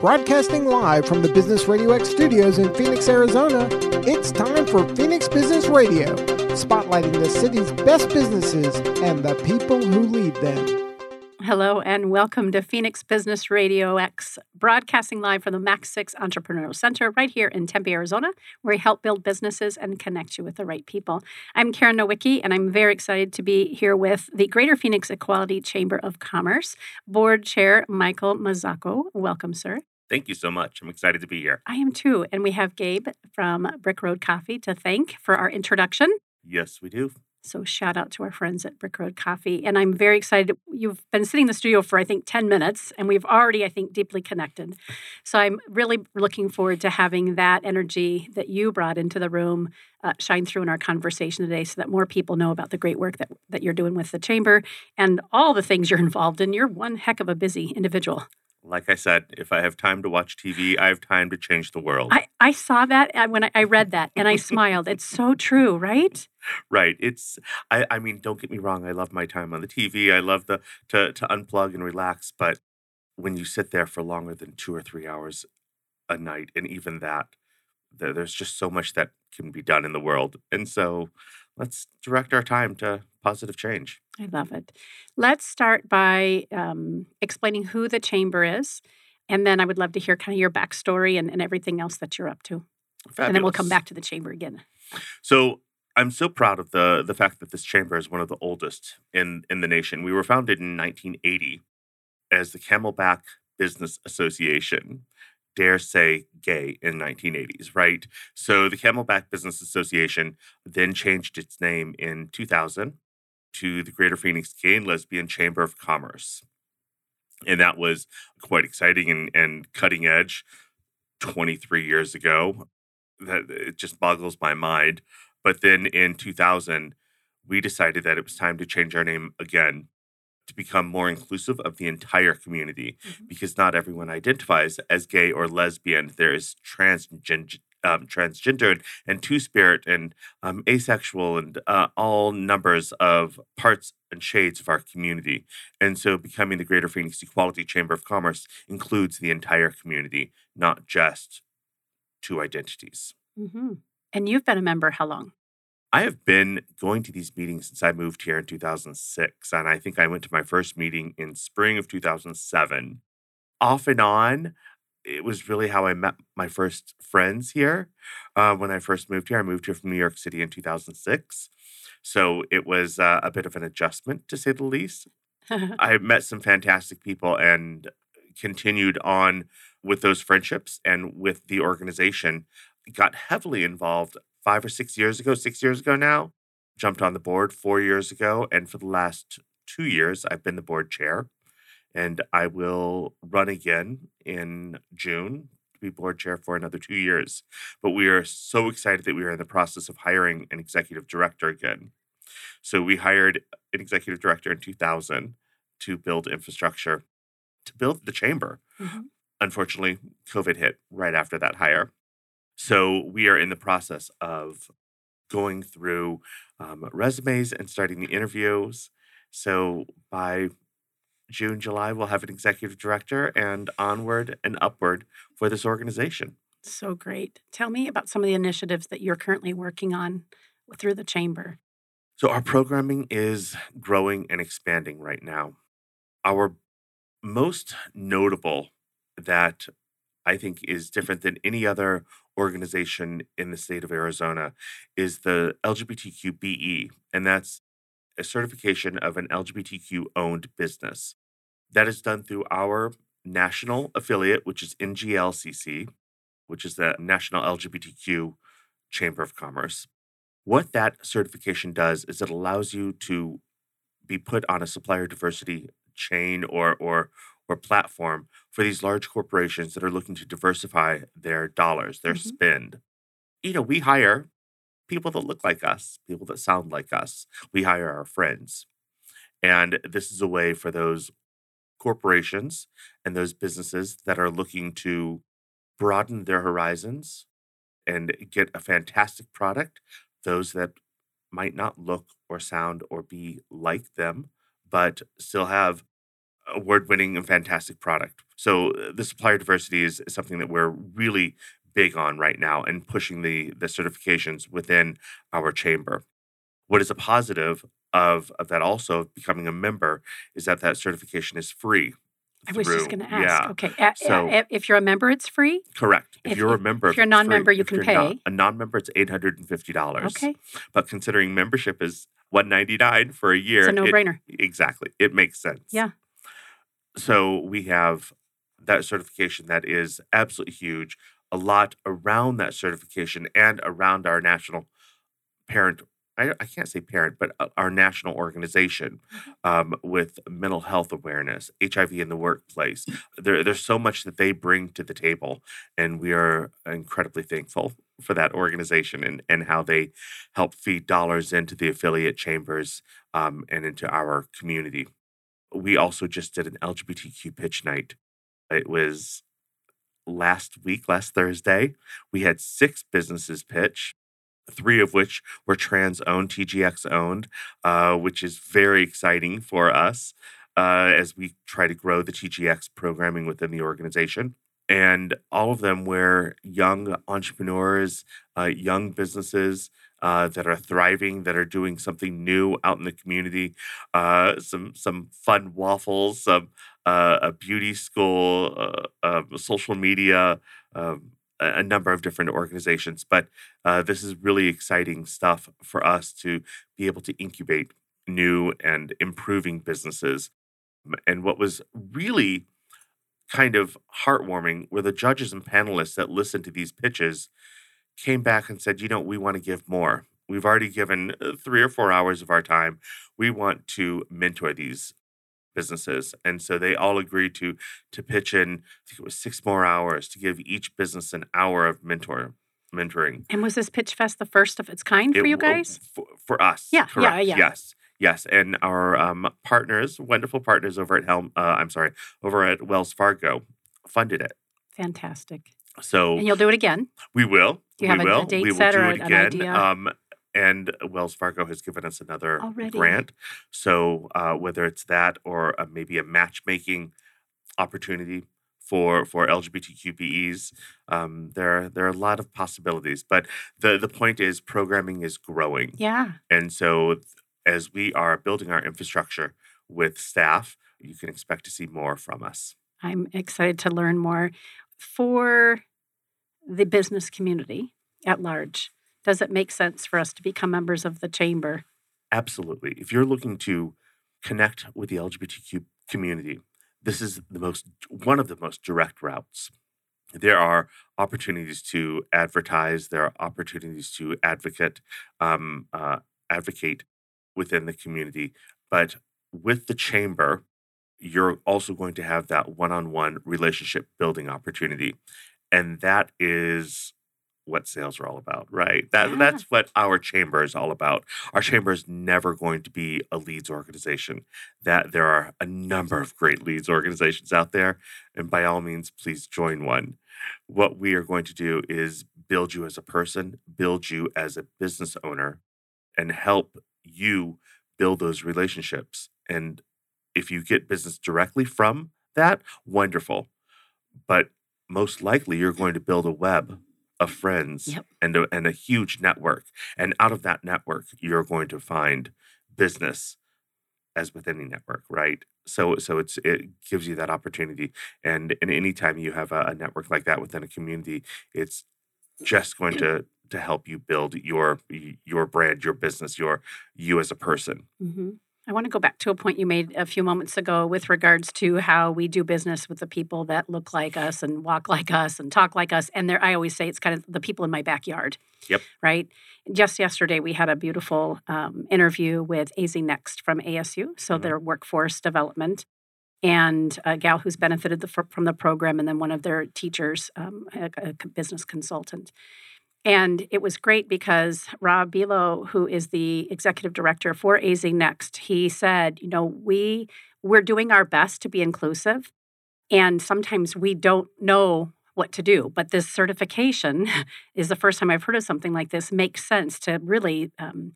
Broadcasting live from the Business Radio X studios in Phoenix, Arizona, it's time for Phoenix Business Radio, spotlighting the city's best businesses and the people who lead them. Hello and welcome to Phoenix Business Radio X, broadcasting live from the MAC6 Entrepreneurial Center right here in Tempe, Arizona, where we help build businesses and connect you with the right people. I'm Karen Nowicki, and I'm very excited to be here with the Greater Phoenix Equality Chamber of Commerce Board Chair Michael Mazzocco. Welcome, sir. Thank you so much. I'm excited to be here. I am too. And we have Gabe from Brick Road Coffee to thank for our introduction. Yes, we do. So shout out to our friends at Brick Road Coffee. And I'm very excited. You've been sitting in the studio for, I think, 10 minutes, and we've already, I think, deeply connected. So I'm really looking forward to having that energy that you brought into the room uh, shine through in our conversation today so that more people know about the great work that, that you're doing with the chamber and all the things you're involved in. You're one heck of a busy individual like I said, if I have time to watch TV, I have time to change the world. I, I saw that when I read that and I smiled. It's so true, right? right. It's I, I mean, don't get me wrong, I love my time on the TV. I love the to to unplug and relax, but when you sit there for longer than two or three hours a night, and even that, there's just so much that can be done in the world. And so let's direct our time to positive change. I love it. Let's start by um, explaining who the chamber is. And then I would love to hear kind of your backstory and, and everything else that you're up to. Fabulous. And then we'll come back to the chamber again. So I'm so proud of the the fact that this chamber is one of the oldest in in the nation. We were founded in 1980 as the Camelback Business Association. Dare say gay in 1980s, right? So the Camelback Business Association then changed its name in 2000 to the Greater Phoenix Gay and Lesbian Chamber of Commerce. And that was quite exciting and, and cutting edge 23 years ago. That it just boggles my mind. But then in 2000, we decided that it was time to change our name again to become more inclusive of the entire community mm-hmm. because not everyone identifies as gay or lesbian. There is transgender. Um, transgender and two spirit and um, asexual and uh, all numbers of parts and shades of our community. And so, becoming the Greater Phoenix Equality Chamber of Commerce includes the entire community, not just two identities. Mm-hmm. And you've been a member how long? I have been going to these meetings since I moved here in 2006. And I think I went to my first meeting in spring of 2007. Off and on, it was really how I met my first friends here. Uh, when I first moved here, I moved here from New York City in 2006. So it was uh, a bit of an adjustment, to say the least. I met some fantastic people and continued on with those friendships and with the organization. Got heavily involved five or six years ago, six years ago now. Jumped on the board four years ago. And for the last two years, I've been the board chair. And I will run again in June to be board chair for another two years. But we are so excited that we are in the process of hiring an executive director again. So we hired an executive director in 2000 to build infrastructure, to build the chamber. Mm-hmm. Unfortunately, COVID hit right after that hire. So we are in the process of going through um, resumes and starting the interviews. So by June, July, we'll have an executive director and onward and upward for this organization. So great. Tell me about some of the initiatives that you're currently working on through the chamber. So, our programming is growing and expanding right now. Our most notable that I think is different than any other organization in the state of Arizona is the LGBTQBE, and that's a certification of an LGBTQ owned business. That is done through our national affiliate, which is NGLCC, which is the National LGBTQ Chamber of Commerce. What that certification does is it allows you to be put on a supplier diversity chain or or or platform for these large corporations that are looking to diversify their dollars, their mm-hmm. spend. You know, we hire people that look like us, people that sound like us. We hire our friends. And this is a way for those corporations and those businesses that are looking to broaden their horizons and get a fantastic product, those that might not look or sound or be like them, but still have award winning and fantastic product. So uh, the supplier diversity is something that we're really big on right now and pushing the the certifications within our chamber. What is a positive of, of that also becoming a member is that that certification is free. I was just going to ask. Yeah, Okay. a- So- a- if you're a member, it's free. correct. If, If you're a member, if you're a non-member, you If can pay. a non-member, it's eight hundred and fifty dollars. Okay. But considering membership is one ninety nine for a year, It's a no-brainer. Exactly. It makes sense. Yeah. So we have that certification that is absolutely huge. A lot around that certification and around our national parent. I, I can't say parent, but uh, our national organization um, with mental health awareness, HIV in the workplace. There, there's so much that they bring to the table, and we are incredibly thankful for that organization and, and how they help feed dollars into the affiliate chambers um, and into our community. We also just did an LGBTQ pitch night. It was last week, last Thursday. We had six businesses pitch, three of which were trans owned, TGX owned, uh, which is very exciting for us uh, as we try to grow the TGX programming within the organization. And all of them were young entrepreneurs, uh, young businesses uh, that are thriving, that are doing something new out in the community. Uh, some some fun waffles, some uh, a beauty school, uh, uh, social media, um, a number of different organizations. But uh, this is really exciting stuff for us to be able to incubate new and improving businesses. And what was really kind of heartwarming were the judges and panelists that listened to these pitches came back and said, you know, we want to give more. We've already given uh, three or four hours of our time. We want to mentor these businesses. And so they all agreed to to pitch in, I think it was six more hours to give each business an hour of mentor mentoring. And was this Pitch Fest the first of its kind for It you guys? For, for us. Yeah, yeah, yeah. Yes. Yes. And our um, partners, wonderful partners over at Helm, uh, I'm sorry, over at Wells Fargo funded it. Fantastic. So And you'll do it again. we will. You have we a- a will. date we will set do or it an again. idea? Um, and Wells Fargo has given us another Already. grant. So uh, whether it's that or uh, maybe a matchmaking opportunity for for LGBTQBEs, um, there there are a lot of possibilities. But the the point is, programming is growing. Yeah. And so, as we are building our infrastructure with staff, you can expect to see more from us. I'm excited to learn more. For the business community at large, does it make sense for us to become members of the chamber? Absolutely. If you're looking to connect with the LGBTQ community, this is the most one of the most direct routes. There are opportunities to advertise. There are opportunities to advocate, um, uh, advocate within the community. But with the chamber, you're also going to have that one-on-one relationship building opportunity, and that is what sales are all about, right? That Yeah. that's what our chamber is all about. Our chamber is never going to be a leads organization. That there are a number of great leads organizations out there, and by all means, please join one. What we are going to do is build you as a person, build you as a business owner, and help you build those relationships. And if you get business directly from that, wonderful. But most likely, you're going to build a web of friends Yep. and a, and a huge network. And out of that network, you're going to find business as with any network, right? So so it's it gives you that opportunity. And and anytime you have a, a network like that within a community, it's just going to to help you build your your brand, your business, your you as a person. hmm I want to go back to a point you made a few moments ago with regards to how we do business with the people that look like us and walk like us and talk like us. And there, I always say it's kind of the people in my backyard. Yep. Right. Just yesterday, we had a beautiful um, interview with AZ Next from ASU, so Mhm. their workforce development, and a gal who's benefited the, from the program, and then one of their teachers, um, a, a business consultant. And it was great because Rob Bilo, who is the executive director for AZ Next, he said, you know, we we're doing our best to be inclusive, and sometimes we don't know what to do. But this certification is the first time I've heard of something like this. Makes sense to really um,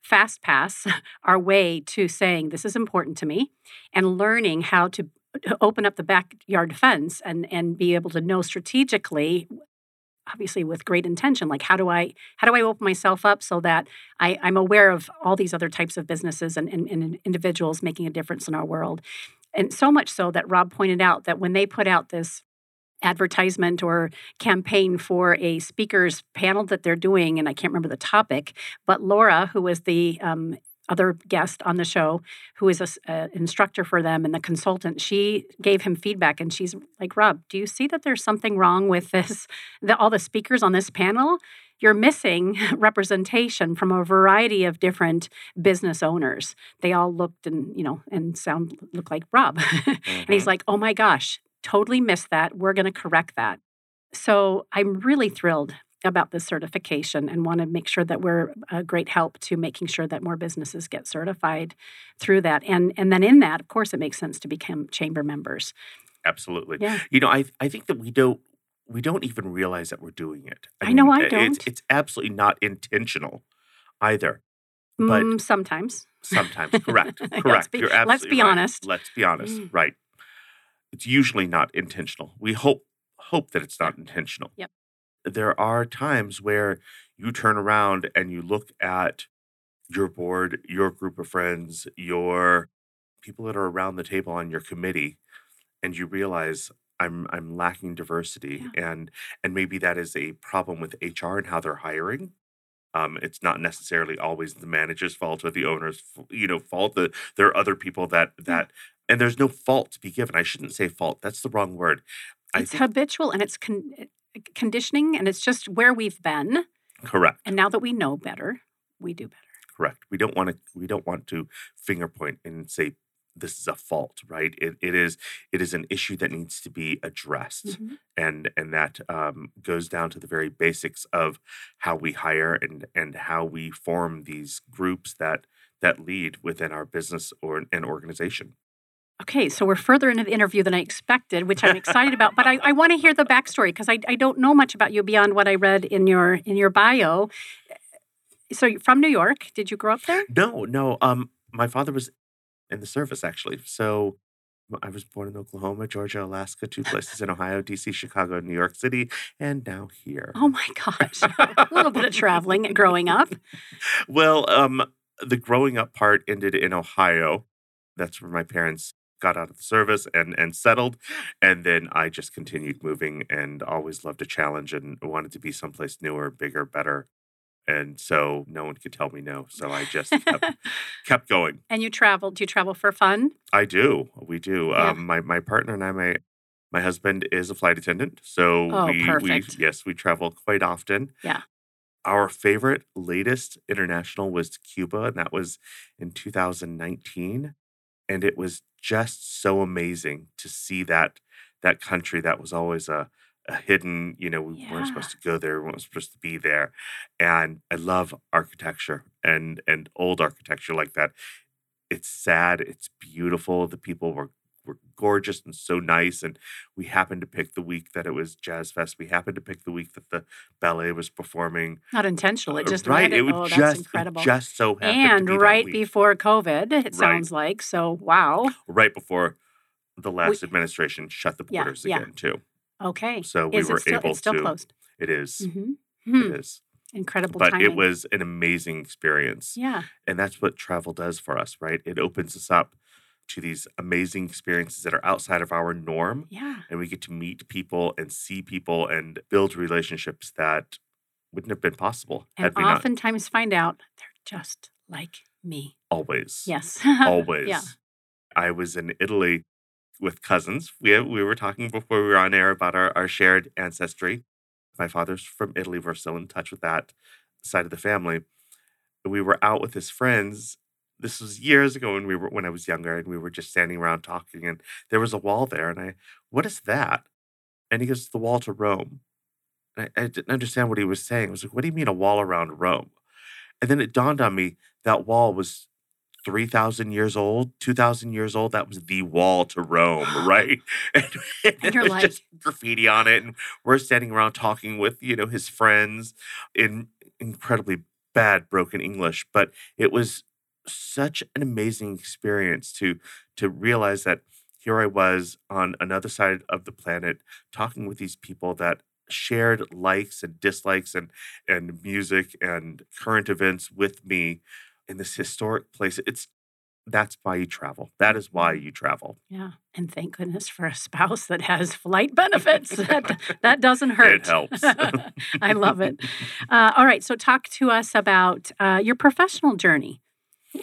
fast pass our way to saying this is important to me and learning how to open up the backyard fence and and be able to know strategically obviously with great intention like how do i how do i open myself up so that I, i'm aware of all these other types of businesses and, and, and individuals making a difference in our world. And so much so that rob pointed out that when they put out this advertisement or campaign for a speakers panel that they're doing and i can't remember the topic but laura who was the um, other guest on the show who is an instructor for them and the consultant she gave him feedback and she's like rob do you see that there's something wrong with this the, all the speakers on this panel you're missing representation from a variety of different business owners they all looked and you know and sound look like rob mm-hmm. and he's mm-hmm. like oh my gosh totally missed that we're going to correct that so i'm really thrilled about this certification and want to make sure that we're a great help to making sure that more businesses get certified through that. And and then in that, of course, it makes sense to become chamber members. Absolutely. Yeah. You know, I I think that we don't we don't even realize that we're doing it. I, I mean, know I don't. It's, it's absolutely not intentional either. But mm, sometimes. Sometimes. Correct. Correct. let's be, You're absolutely let's be right. honest. Let's be honest. Mm. Right. It's usually not intentional. We hope hope that it's not intentional. Yep there are times where you turn around and you look at your board, your group of friends, your people that are around the table on your committee, and you realize I'm I'm lacking diversity, yeah. and and maybe that is a problem with HR and how they're hiring. Um, it's not necessarily always the manager's fault or the owner's, you know, fault. That there are other people that that, and there's no fault to be given. I shouldn't say fault. That's the wrong word. It's think, habitual and it's con- conditioning and it's just where we've been. Correct. And now that we know better, we do better. Correct. We don't want to we don't want to finger point and say this is a fault, right? It, it is it is an issue that needs to be addressed, mm-hmm. and and that um, goes down to the very basics of how we hire and and how we form these groups that that lead within our business or an organization. Okay, so we're further into the interview than I expected, which I'm excited about. But I, I want to hear the backstory because I, I don't know much about you beyond what I read in your in your bio. So you're from New York. Did you grow up there? No, no. Um, my father was in the service actually. So I was born in Oklahoma, Georgia, Alaska, two places in Ohio, DC, Chicago, New York City, and now here. Oh my gosh. a little bit of traveling growing up. Well, um, the growing up part ended in Ohio. That's where my parents got out of the service and and settled and then i just continued moving and always loved a challenge and wanted to be someplace newer bigger better and so no one could tell me no so i just kept, kept going and you travel do you travel for fun i do we do yeah. um, my, my partner and i my my husband is a flight attendant so oh, we, perfect. we yes we travel quite often yeah our favorite latest international was to cuba and that was in 2019 and it was just so amazing to see that that country that was always a, a hidden you know we yeah. weren't supposed to go there we weren't supposed to be there and i love architecture and and old architecture like that it's sad it's beautiful the people were were gorgeous and so nice. And we happened to pick the week that it was Jazz Fest. We happened to pick the week that the ballet was performing. Not intentional. It uh, just right. It was oh, just incredible. just so and be right before COVID. It right. sounds like so. Wow. Right before the last we, administration shut the borders yeah, again yeah. too. Okay. So we is were still, able still to. Closed? It is. Mm-hmm. Hmm. It is incredible but timing. it was an amazing experience yeah and that's what travel does for us right it opens us up to these amazing experiences that are outside of our norm. Yeah. And we get to meet people and see people and build relationships that wouldn't have been possible. And oftentimes not. find out they're just like me. Always. Yes. Always. Yeah. I was in Italy with cousins. We, we were talking before we were on air about our, our shared ancestry. My father's from Italy. We're still in touch with that side of the family. We were out with his friends this was years ago when we were when I was younger and we were just standing around talking and there was a wall there and I what is that? And he goes, the wall to Rome. And I, I didn't understand what he was saying. I was like, what do you mean a wall around Rome? And then it dawned on me that wall was 3,000 years old, 2,000 years old. That was the wall to Rome, right? And, and, you're like, just graffiti on it. And we're standing around talking with, you know, his friends in incredibly bad broken English, but it was such an amazing experience to to realize that here I was on another side of the planet talking with these people that shared likes and dislikes and and music and current events with me in this historic place. It's that's why you travel. That is why you travel. Yeah. And thank goodness for a spouse that has flight benefits. that, that doesn't hurt. It helps. I love it. Uh, all right. So, talk to us about uh, your professional journey.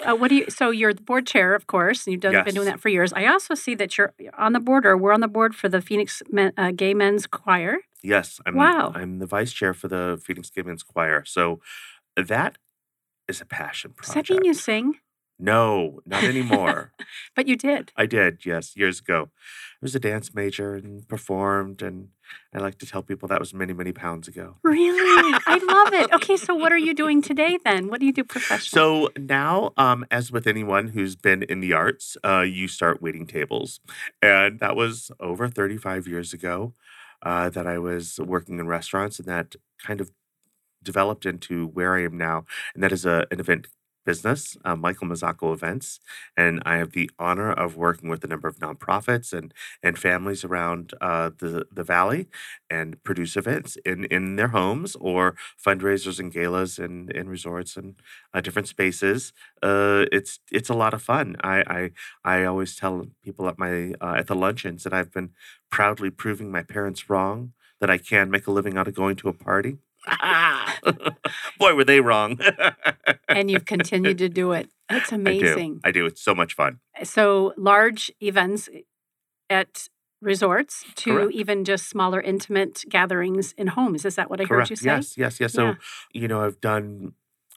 Uh, what do you? So you're the board chair, of course, and you've done, Yes. been doing that for years. I also see that you're on the board, or we're on the board for the Phoenix Men, uh, Gay Men's Choir. Yes, I'm Wow. I'm the vice chair for the Phoenix Gay Men's Choir. So that is a passion Does project. that mean you sing? No, not anymore. But you did. I did, yes, years ago. I was a dance major and performed, and I like to tell people that was many, many pounds ago. Really? I love it. Okay, so what are you doing today then? What do you do professionally? So now, um, as with anyone who's been in the arts, uh, you start waiting tables. And that was over 35 years ago uh, that I was working in restaurants, and that kind of developed into where I am now. And that is a, an event business, uh, Michael Mazzocco Events. And I have the honor of working with a number of nonprofits and, and families around uh, the, the valley and produce events in, in their homes or fundraisers and galas and, and resorts and uh, different spaces. Uh, it's it's a lot of fun. I, I I always tell people at my uh, at the luncheons that I've been proudly proving my parents wrong that I can make a living out of going to a party. Boy, were they wrong. and you've continued to do it. That's I do. amazing. I do. It's so much fun. So large events eh, at resorts to Correct. even just smaller intimate gatherings in homes. Is that what I heard you say? Yes, yes, yes. So, you know, I've done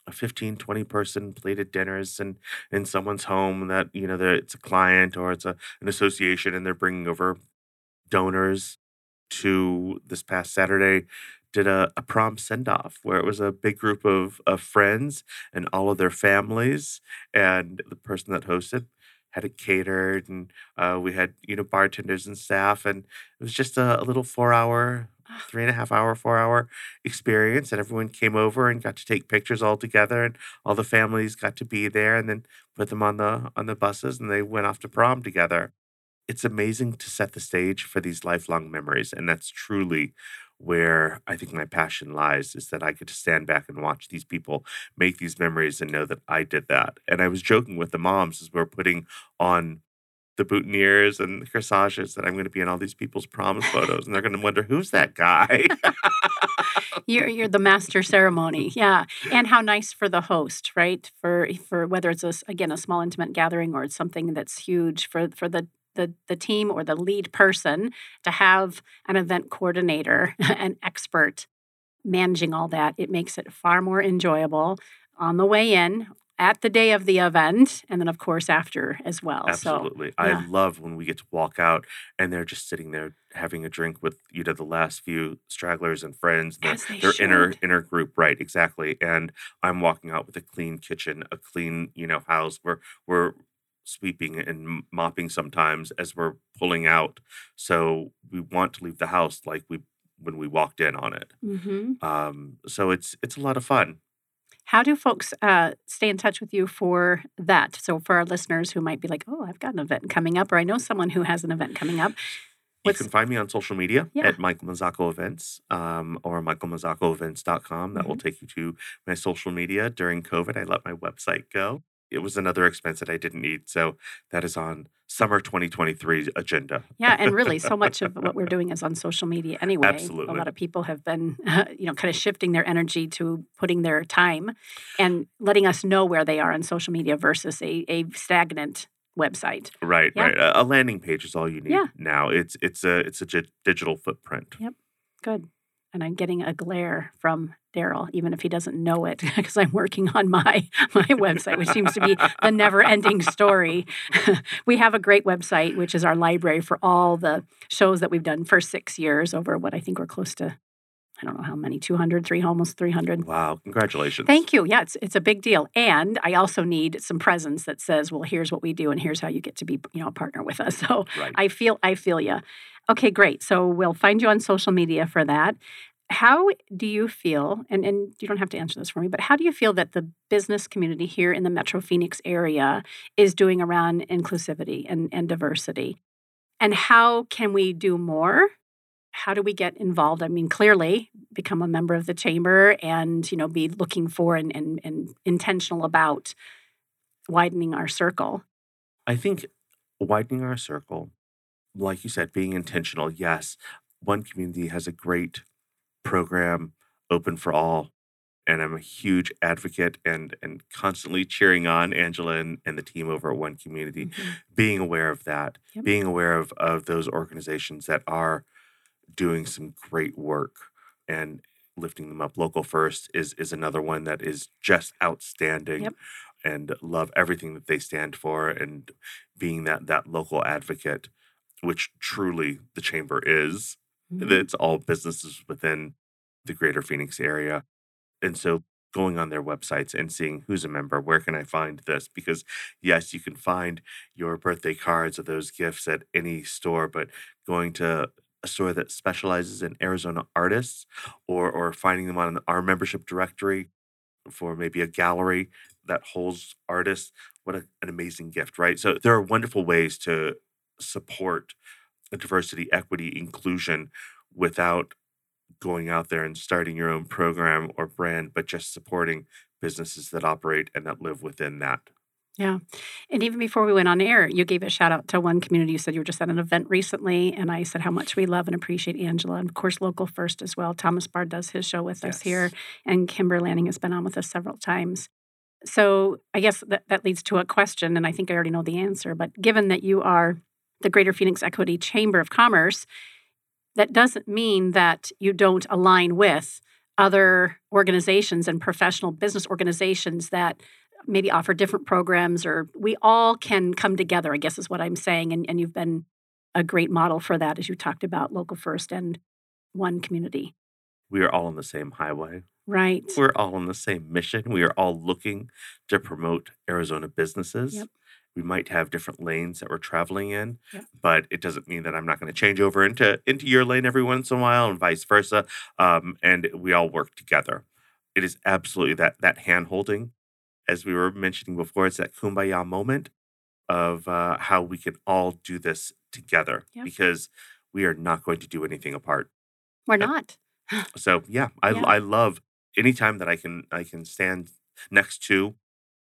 a 15, 20 person plated dinners and in someone's home that, you know, it's a client or it's a, an association and they're bringing over donors to this past Saturday did a, a prom send off where it was a big group of, of friends and all of their families and the person that hosted had it catered and uh, we had you know bartenders and staff and it was just a, a little four hour three and a half hour four hour experience and everyone came over and got to take pictures all together and all the families got to be there and then put them on the on the buses and they went off to prom together. It's amazing to set the stage for these lifelong memories and that's truly where i think my passion lies is that i get to stand back and watch these people make these memories and know that i did that and i was joking with the moms as we are putting on the boutonnieres and the corsages that i'm going to be in all these people's prom photos and they're going to wonder who's that guy You're you're the master ceremony, yeah. And how nice for the host, right? For for whether it's a, again a small intimate gathering or it's something that's huge for for the the the team or the lead person to have an event coordinator, an expert managing all that. It makes it far more enjoyable on the way in, at the day of the event, and then of course after as well. So Absolutely. yeah. I love when we get to walk out and they're just sitting there having a drink with, you know, the last few stragglers and friends, they their inner should. inner group, right, exactly. And I'm walking out with a clean kitchen, a clean, you know, house. We're we're sweeping and mopping sometimes as we're pulling out. So we want to leave the house like we when we walked in on it. hmm Um, so it's it's a lot of fun. How do folks uh, stay in touch with you for that? So, for our listeners who might be like, "Oh, I've got an event coming up," or I know someone who has an event coming up. You can find me on social media Yeah. at Michael Mazzocco Events um, or michaelmazzoccoevents.com. That will Mm-hmm. take you to my social media. During COVID, I let my website go. It was another expense that I didn't need. So that is on summer 2023 agenda. yeah, and really, so much of what we're doing is on social media anyway. Absolutely. A lot of people have been, you know, kind of shifting their energy to putting their time and letting us know where they are on social media versus a, a stagnant website. Right, Yeah. right. A, a landing page is all you need Yeah. now. It's it's a it's a digital footprint. Yep. Good. And I'm getting a glare from Daryl, even if he doesn't know it, because I'm working on my my website, which seems to be the never-ending story. we have a great website, which is our library for all the shows that we've done for six years. Over what I think we're close to, I don't know how many, 200, three, almost 300. Wow, congratulations. Thank you. Yeah, it's it's a big deal, and I also need some presence that says, "Well, here's what we do, and here's how you get to be, you know, a partner with us." So Right. I feel I feel you. Okay, great. So we'll find you on social media for that. how do you feel, and, and you don't have to answer this for me, but how do you feel that the business community here in the Metro Phoenix area is doing around inclusivity and, and diversity? And how can we do more? How do we get involved? I mean, clearly become a member of the chamber and, you know, be looking for and, and, and intentional about widening our circle. I think widening our circle, like you said, being intentional, yes. One community has a great program open for all. And I'm a huge advocate and and constantly cheering on Angela and, and the team over at One Community, Mhm. being aware of that, Yep. being aware of, of those organizations that are doing some great work and lifting them up. Local First is is another one that is just outstanding Yep. and love everything that they stand for and being that that local advocate, which truly the chamber is Mhm. it's all businesses within the greater Phoenix area. And so going on their websites and seeing who's a member, where can I find this? Because yes, you can find your birthday cards or those gifts at any store, but going to a store that specializes in Arizona artists or or finding them on our membership directory for maybe a gallery that holds artists, what a, an amazing gift, right? So there are wonderful ways to support diversity, equity, inclusion without going out there and starting your own program or brand, but just supporting businesses that operate and that live within that. Yeah. And even before we went on air, you gave a shout out to one community. You said you were just at an event recently, and I said how much we love and appreciate Angela. And of course, local first as well. Thomas Bard does his show with us here, and Kimber Lanning has been on with us several times. So I guess that, that leads to a question, and I think I already know the answer. But given that you are the Greater Phoenix Equity Chamber of Commerce, that doesn't mean that you don't align with other organizations and professional business organizations that maybe offer different programs or we all can come together i guess is what i'm saying and, and you've been a great model for that as you talked about local first and one community We are all on the same highway. right We're all on the same mission. We are all looking to promote Arizona businesses. Yep. We might have different lanes that we're traveling in, Yep. but it doesn't mean that I'm not going to change over into into your lane every once in a while, and vice versa. Um, and we all work together. It is absolutely that that hand holding, as we were mentioning before. It's that kumbaya moment of uh, how we can all do this together Yep. because we are not going to do anything apart. we're Yep. not So yeah, I Yeah. I love anytime that I can I can stand next to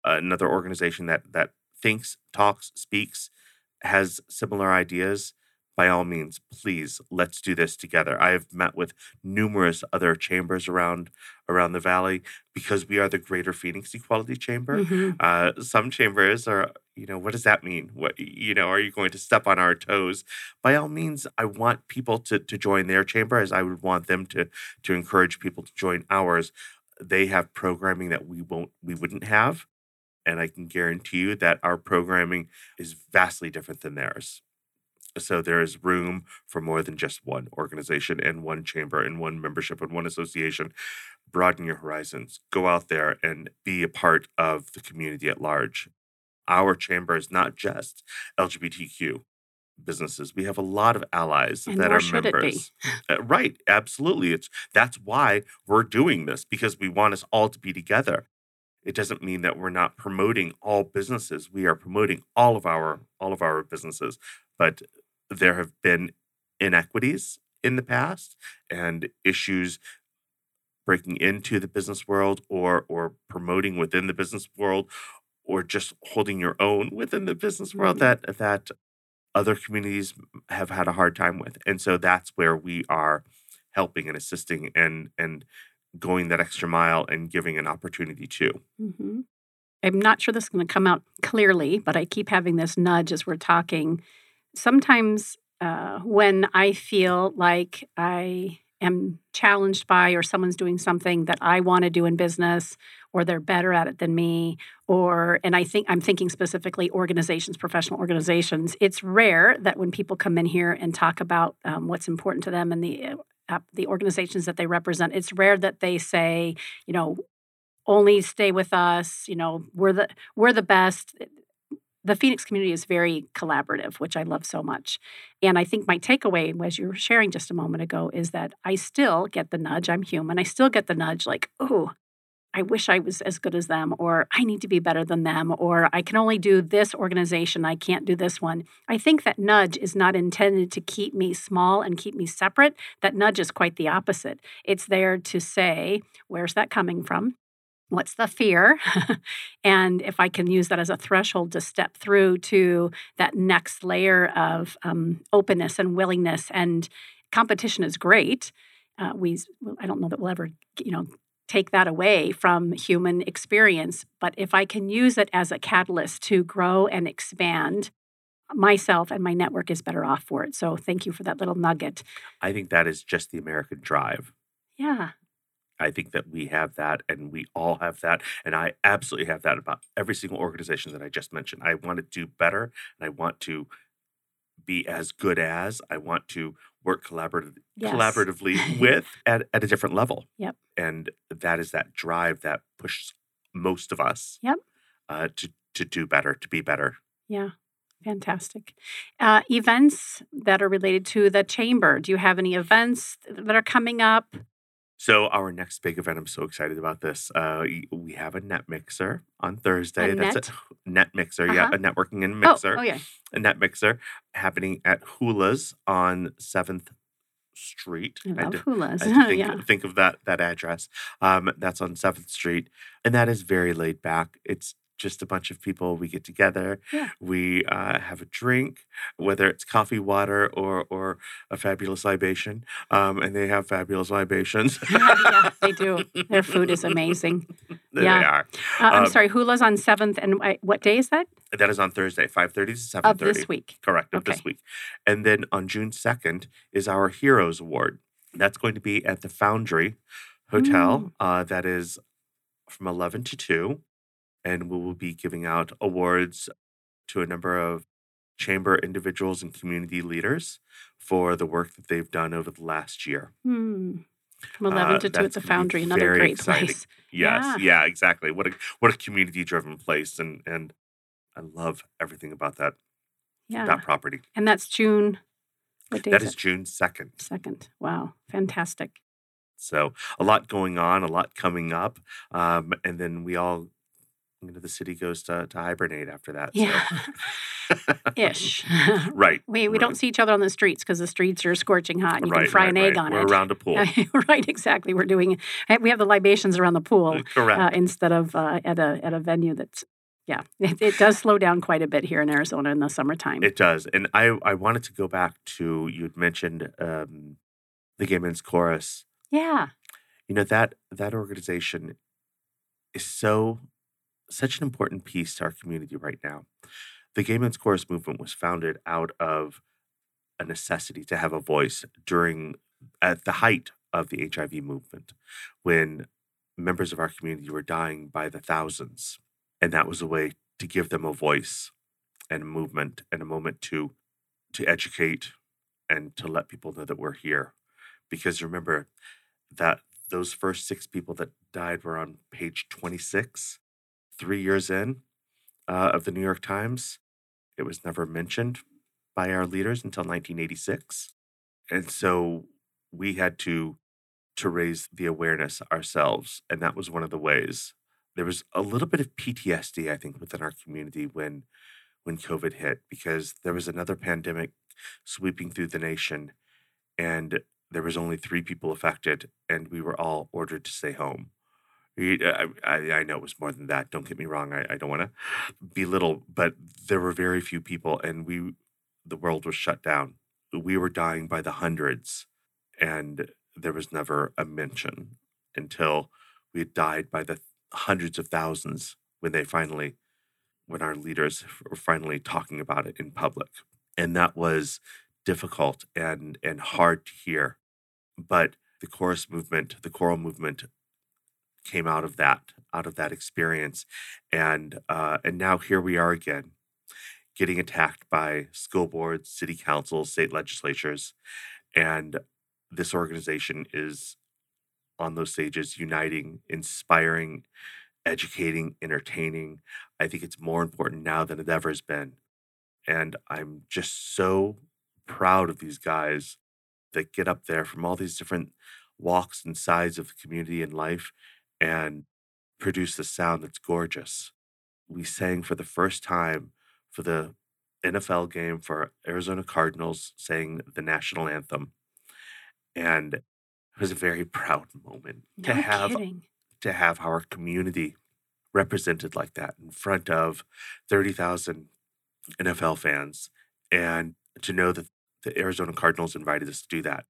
another organization that that thinks, talks, speaks, has similar ideas. By all means, please let's do this together. I have met with numerous other chambers around around the valley because we are the Greater Phoenix Equality Chamber. Mhm. Uh, some chambers are, you know, what does that mean? What, you know, are you going to step on our toes? By all means, I want people to to join their chamber as I would want them to to encourage people to join ours. They have programming that we won't, we wouldn't have, and I can guarantee you that our programming is vastly different than theirs. So there is room for more than just one organization and one chamber and one membership and one association. Broaden your horizons. Go out there and be a part of the community at large. Our chamber is not just LGBTQ businesses. We have a lot of allies And that are should it be. members. Uh, right, absolutely. It's that's why we're doing this because we want us all to be together. It doesn't mean that we're not promoting all businesses. We are promoting all of our all of our businesses, but there have been inequities in the past and issues breaking into the business world or or promoting within the business world or just holding your own within the business world Mhm. that that other communities have had a hard time with. And so that's where we are helping and assisting and and going that extra mile and giving an opportunity to. hmm I'm not sure this is going to come out clearly, but I keep having this nudge as we're talking. Sometimes uh, when I feel like I am challenged by or someone's doing something that I want to do in business or they're better at it than me or and I think I'm thinking specifically organizations professional organizations it's rare that when people come in here and talk about um, what's important to them and the uh, the organizations that they represent it's rare that they say you know only stay with us you know we're the we're the best the Phoenix community is very collaborative, which I love so much. And I think my takeaway, as you were sharing just a moment ago, is that I still get the nudge. I'm human. I still get the nudge like, oh, I wish I was as good as them, or I need to be better than them, or I can only do this organization, I can't do this one. I think that nudge is not intended to keep me small and keep me separate. That nudge is quite the opposite. It's there to say, where's that coming from? What's the fear? and if I can use that as a threshold to step through to that next layer of um, openness and willingness, and competition is great. Uh, we, I don't know that we'll ever, you know, take that away from human experience. But if I can use it as a catalyst to grow and expand, myself and my network is better off for it. So thank you for that little nugget. I think that is just the American drive. Yeah. I think that we have that and we all have that. And I absolutely have that about every single organization that I just mentioned. I want to do better and I want to be as good as, I want to work collaborative, Yes. collaboratively with at, at a different level. Yep. And that is that drive that pushes most of us Yep. uh, to, to do better, to be better. Yeah. Fantastic. Uh, events that are related to the chamber. Do you have any events that are coming up? So our next big event, I'm so excited about this. Uh, we have a net mixer on Thursday. That's net? a net mixer, yeah, Uh-huh. a networking and Oh, mixer. oh, oh, yeah. a net mixer happening at Hula's on Seventh Street. I love hulas. I think, yeah. think of that that address. Um, that's on Seventh Street, and that is very laid back. It's just a bunch of people. We get together. Yeah. We uh, have a drink, whether it's coffee, water, or or a fabulous libation. Um, and they have fabulous libations. yeah, they do. Their food is amazing. there Yeah. they are. Uh, I'm Um, sorry, Hula's on 7th. And uh, what day is that? That is on Thursday, five thirty to seven Of thirty. this week. Correct, of Okay. this week. And then on June 2nd is our Heroes Award. That's going to be at the Foundry Hotel. Mm. Uh, that is from 11 to 2. And we will be giving out awards to a number of chamber individuals and community leaders for the work that they've done over the last year. Hmm. From 11 Uh, to 2 at the Foundry, another great exciting. place. Yes, Yeah. yeah, exactly. What a what a community driven place and and I love everything about that Yeah. that property. And that's June. What day That is is? June 2nd. 2nd. Wow. Fantastic. So a lot going on, a lot coming up, um, and then we all, you know, the city goes to, to hibernate after that. Yeah. So. Ish. right. We, we right, don't see each other on the streets because the streets are scorching hot and you right, can fry right, an egg right. on We're it. around a pool. right, exactly. We're doing we have the libations around the pool Correct. uh, instead of uh, at a at a venue that's yeah. It, it does slow down quite a bit here in Arizona in the summertime. it does. And I, I wanted to go back to you'd mentioned um, the Gay Men's Chorus. yeah. You know that that organization is so such an important piece to our community right now. The Gay Men's Chorus movement was founded out of a necessity to have a voice during at the height of the HIV movement when members of our community were dying by the thousands and that was a way to give them a voice and a movement and a moment to to educate and to let people know that we're here because remember that those first six people that died were on page 26 three years in uh, of the new york times. It was never mentioned by our leaders until 1986 and so we had to to raise the awareness ourselves and that was one of the ways. There was a little bit of ptsd i think within our community when when covid hit because there was another pandemic sweeping through the nation and there was only three people affected and we were all ordered to stay home Uh, I, I I know it was more than that. Don't get me wrong. I, I don't want to belittle, but there were very few people, and we, the world was shut down. We were dying by the hundreds, and there was never a mention until we had died by the hundreds of thousands when they finally, when our leaders were finally talking about it in public, and that was difficult and and hard to hear, but the chorus movement, the choral movement, came out of that out of that experience, and uh, and now here we are again, getting attacked by school boards, city councils, state legislatures, and this organization is on those stages, uniting, inspiring, educating, entertaining. I think it's more important now than it ever has been. And I'm just so proud of these guys that get up there from all these different walks and sides of the community and life and produce a sound that's gorgeous. We sang for the first time for the NFL game for Arizona Cardinals, sang the national anthem. And it was a very proud moment No to have kidding. to have our community represented like that in front of 30,000 NFL fans and to know that the Arizona Cardinals invited us to do that.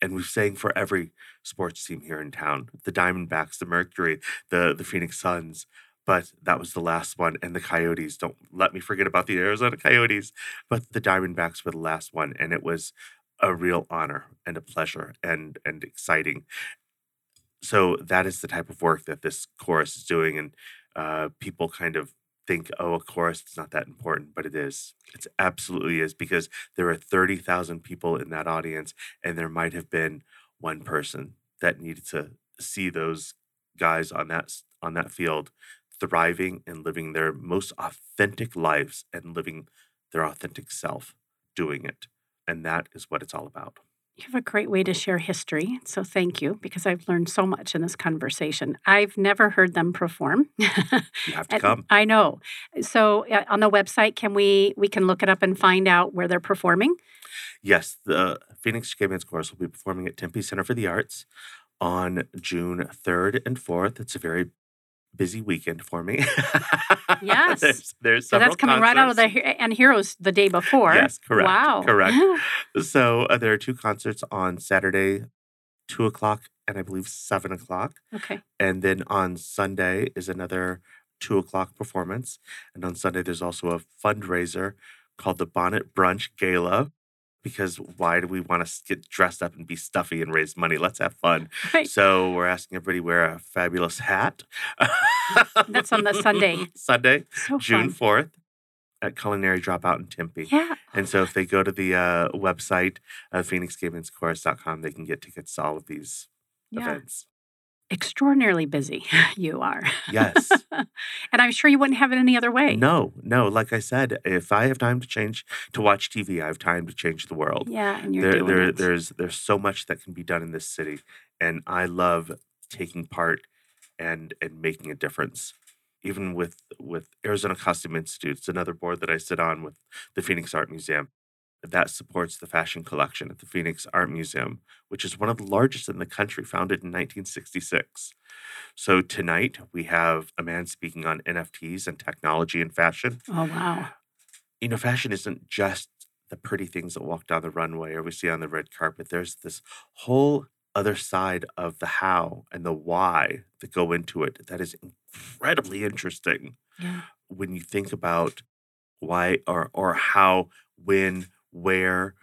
And we've sang for every sports team here in town the Diamondbacks, the Mercury, the, the Phoenix Suns. But that was the last one. And the Coyotes. Don't let me forget about the Arizona Coyotes. But the Diamondbacks were the last one. And it was a real honor and a pleasure and, and exciting so that is the type of work that this chorus is doing and uh, people kind of think oh of course, it's not that important but it is. It absolutely is because there are 30,000 people in that audience and there might have been one person that needed to see those guys on that on that field thriving and living their most authentic lives and living their authentic self doing it and that is what it's all about You have a great way to share history. So thank you because I've learned so much in this conversation. I've never heard them perform. you have to come I know. So uh, on the website, can we we can look it up and find out where they're performing? Yes, the Phoenix Men's Chorus will be performing at Tempe Center for the Arts on June 3rd and 4th. It's a very busy weekend for me. Yes. there's, there's So that's coming right out of the and Heroes the day before. Yes, correct, Wow. correct. So uh, there are two concerts on Saturday, 2 o'clock, and I believe 7 o'clock. okay. And then on Sunday is another 2 o'clock performance. And on Sunday, there's also a fundraiser called the Bonnet Brunch Gala. Because why do we want to get dressed up and be stuffy and raise money? Let's have fun. Right. So we're asking everybody wear a fabulous hat. That's on the Sunday. Sunday, So June 4th at Culinary Dropout in Tempe. Yeah. And so if they go to the uh, website, uh, phoenixgameandchorus.com, they can get tickets to all of these Yeah. events. Extraordinarily busy you are. Yes. and I'm sure you wouldn't have it any other way. No, no. Like I said, if I have time to change to watch TV, I have time to change the world. Yeah, and you're There, doing there, there's there's so much that can be done in this city, and I love taking part and and making a difference. Even with with Arizona Costume Institute, it's another board that I sit on with the Phoenix Art Museum that supports the fashion collection at the Phoenix Art Museum, which is one of the largest in the country, founded in 1966. So tonight we have a man speaking on NFTs and technology and fashion oh wow. you know, fashion isn't just the pretty things that walk down the runway or we see on the red carpet. There's this whole other side of the how and the why that go into it that is incredibly interesting Yeah. when you think about why or or how, when, where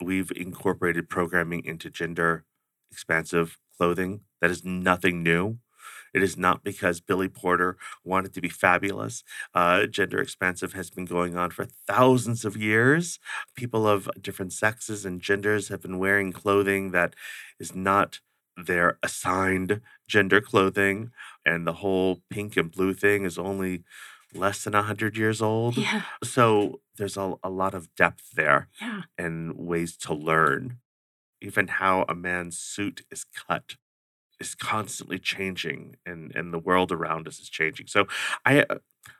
we've incorporated programming into gender expansive clothing. That is nothing new. It is not because Billy Porter wanted to be fabulous. Uh, gender expansive has been going on for thousands of years. People of different sexes and genders have been wearing clothing that is not their assigned gender clothing. And the whole pink and blue thing is only less than 100 years old. Yeah. So there's a, a lot of depth there Yeah. and ways to learn. Even how a man's suit is cut is constantly changing and, and the world around us is changing. So I uh,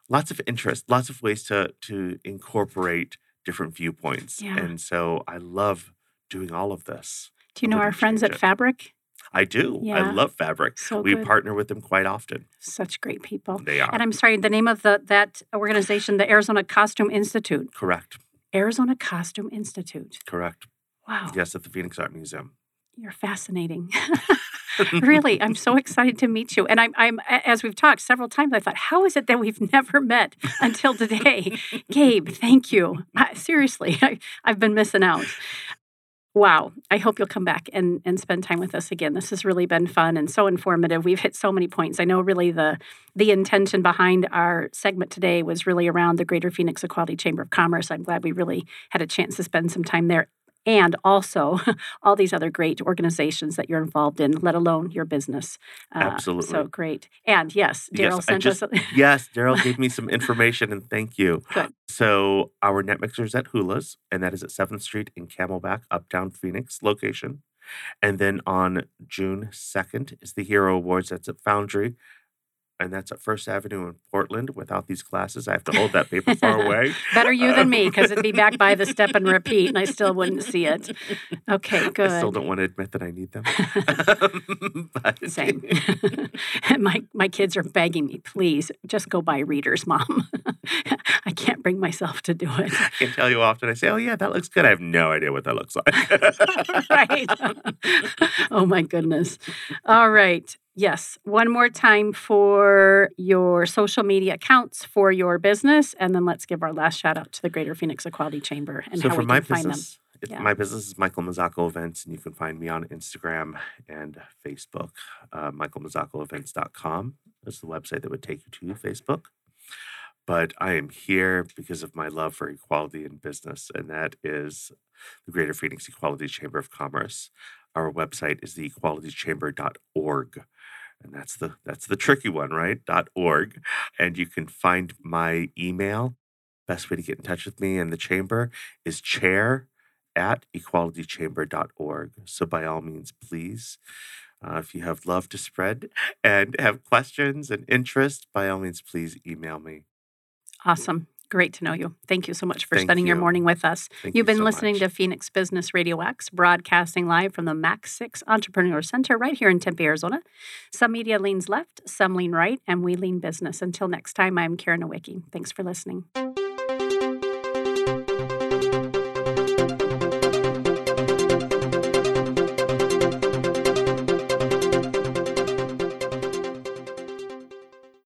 lots of interest, lots of ways to to incorporate different viewpoints. Yeah. And so I love doing all of this. Do you know our friends at it. Fabric? I do. I love fabric. So we good. partner with them quite often. Such great people. They are. And I'm sorry, the name of the that organization, the Arizona Costume Institute. correct. Arizona Costume Institute. Correct. Wow. Yes, at the Phoenix Art Museum. You're fascinating. really, I'm so excited to meet you. And I'm, I'm, as we've talked several times, I thought, how is it that we've never met until today? Gabe, thank you. I, seriously, I, I've been missing out. Wow. I hope you'll come back and, and spend time with us again. This has really been fun and so informative. We've hit so many points. I know really the the intention behind our segment today was really around the Greater Phoenix Equality Chamber of Commerce. I'm glad we really had a chance to spend some time there and also all these other great organizations that you're involved in, let alone your business. Uh, Absolutely. So great. And yes, Daryl Yes, sent just- us. yes, Daryl gave me some information and thank you. Good. So our net mixer is at Hula's, and that is at 7th Street in Camelback, Uptown Phoenix location. And then on June 2nd is the Hero Awards. That's at Foundry. And that's at First Avenue in Portland. Without these glasses, I have to hold that paper far away. Better you than me because it'd be back by the step and repeat, and I still wouldn't see it. Okay, good. I still don't want to admit that I need them. Same. my my kids are begging me, please, just go buy readers, mom. I can't bring myself to do it. I can tell you often I say, oh, yeah, that looks good. I have no idea what that looks like. right. oh my goodness. All right. Yes. One more time for your social media accounts for your business. And then let's give our last shout out to the Greater Phoenix Equality Chamber and so how for we my can find them. business, Yeah. my business is Michael Mazzocco Events, and you can find me on Instagram and Facebook. Uh, MichaelMazzoccoEvents.com is the website that would take you to Facebook. But I am here because of my love for equality in business, and that is the Greater Phoenix Equality Chamber of Commerce. Our website is the equalitychamber.org. And that's the that's the tricky one, right? Dot .org. And you can find my email. Best way to get in touch with me and the chamber is chair at equalitychamber.org. So, by all means, please, uh, if you have love to spread and have questions and interest, by all means, please email me. Awesome. Great to know you. Thank you so much for Thank spending your morning with us. Thank You've you been so listening much. to Phoenix Business Radio X, broadcasting live from the MAC6 Entrepreneur Center right here in Tempe, Arizona. Some media leans left, some lean right, and we lean business. Until next time, I'm Karen Nowicki. Thanks for listening.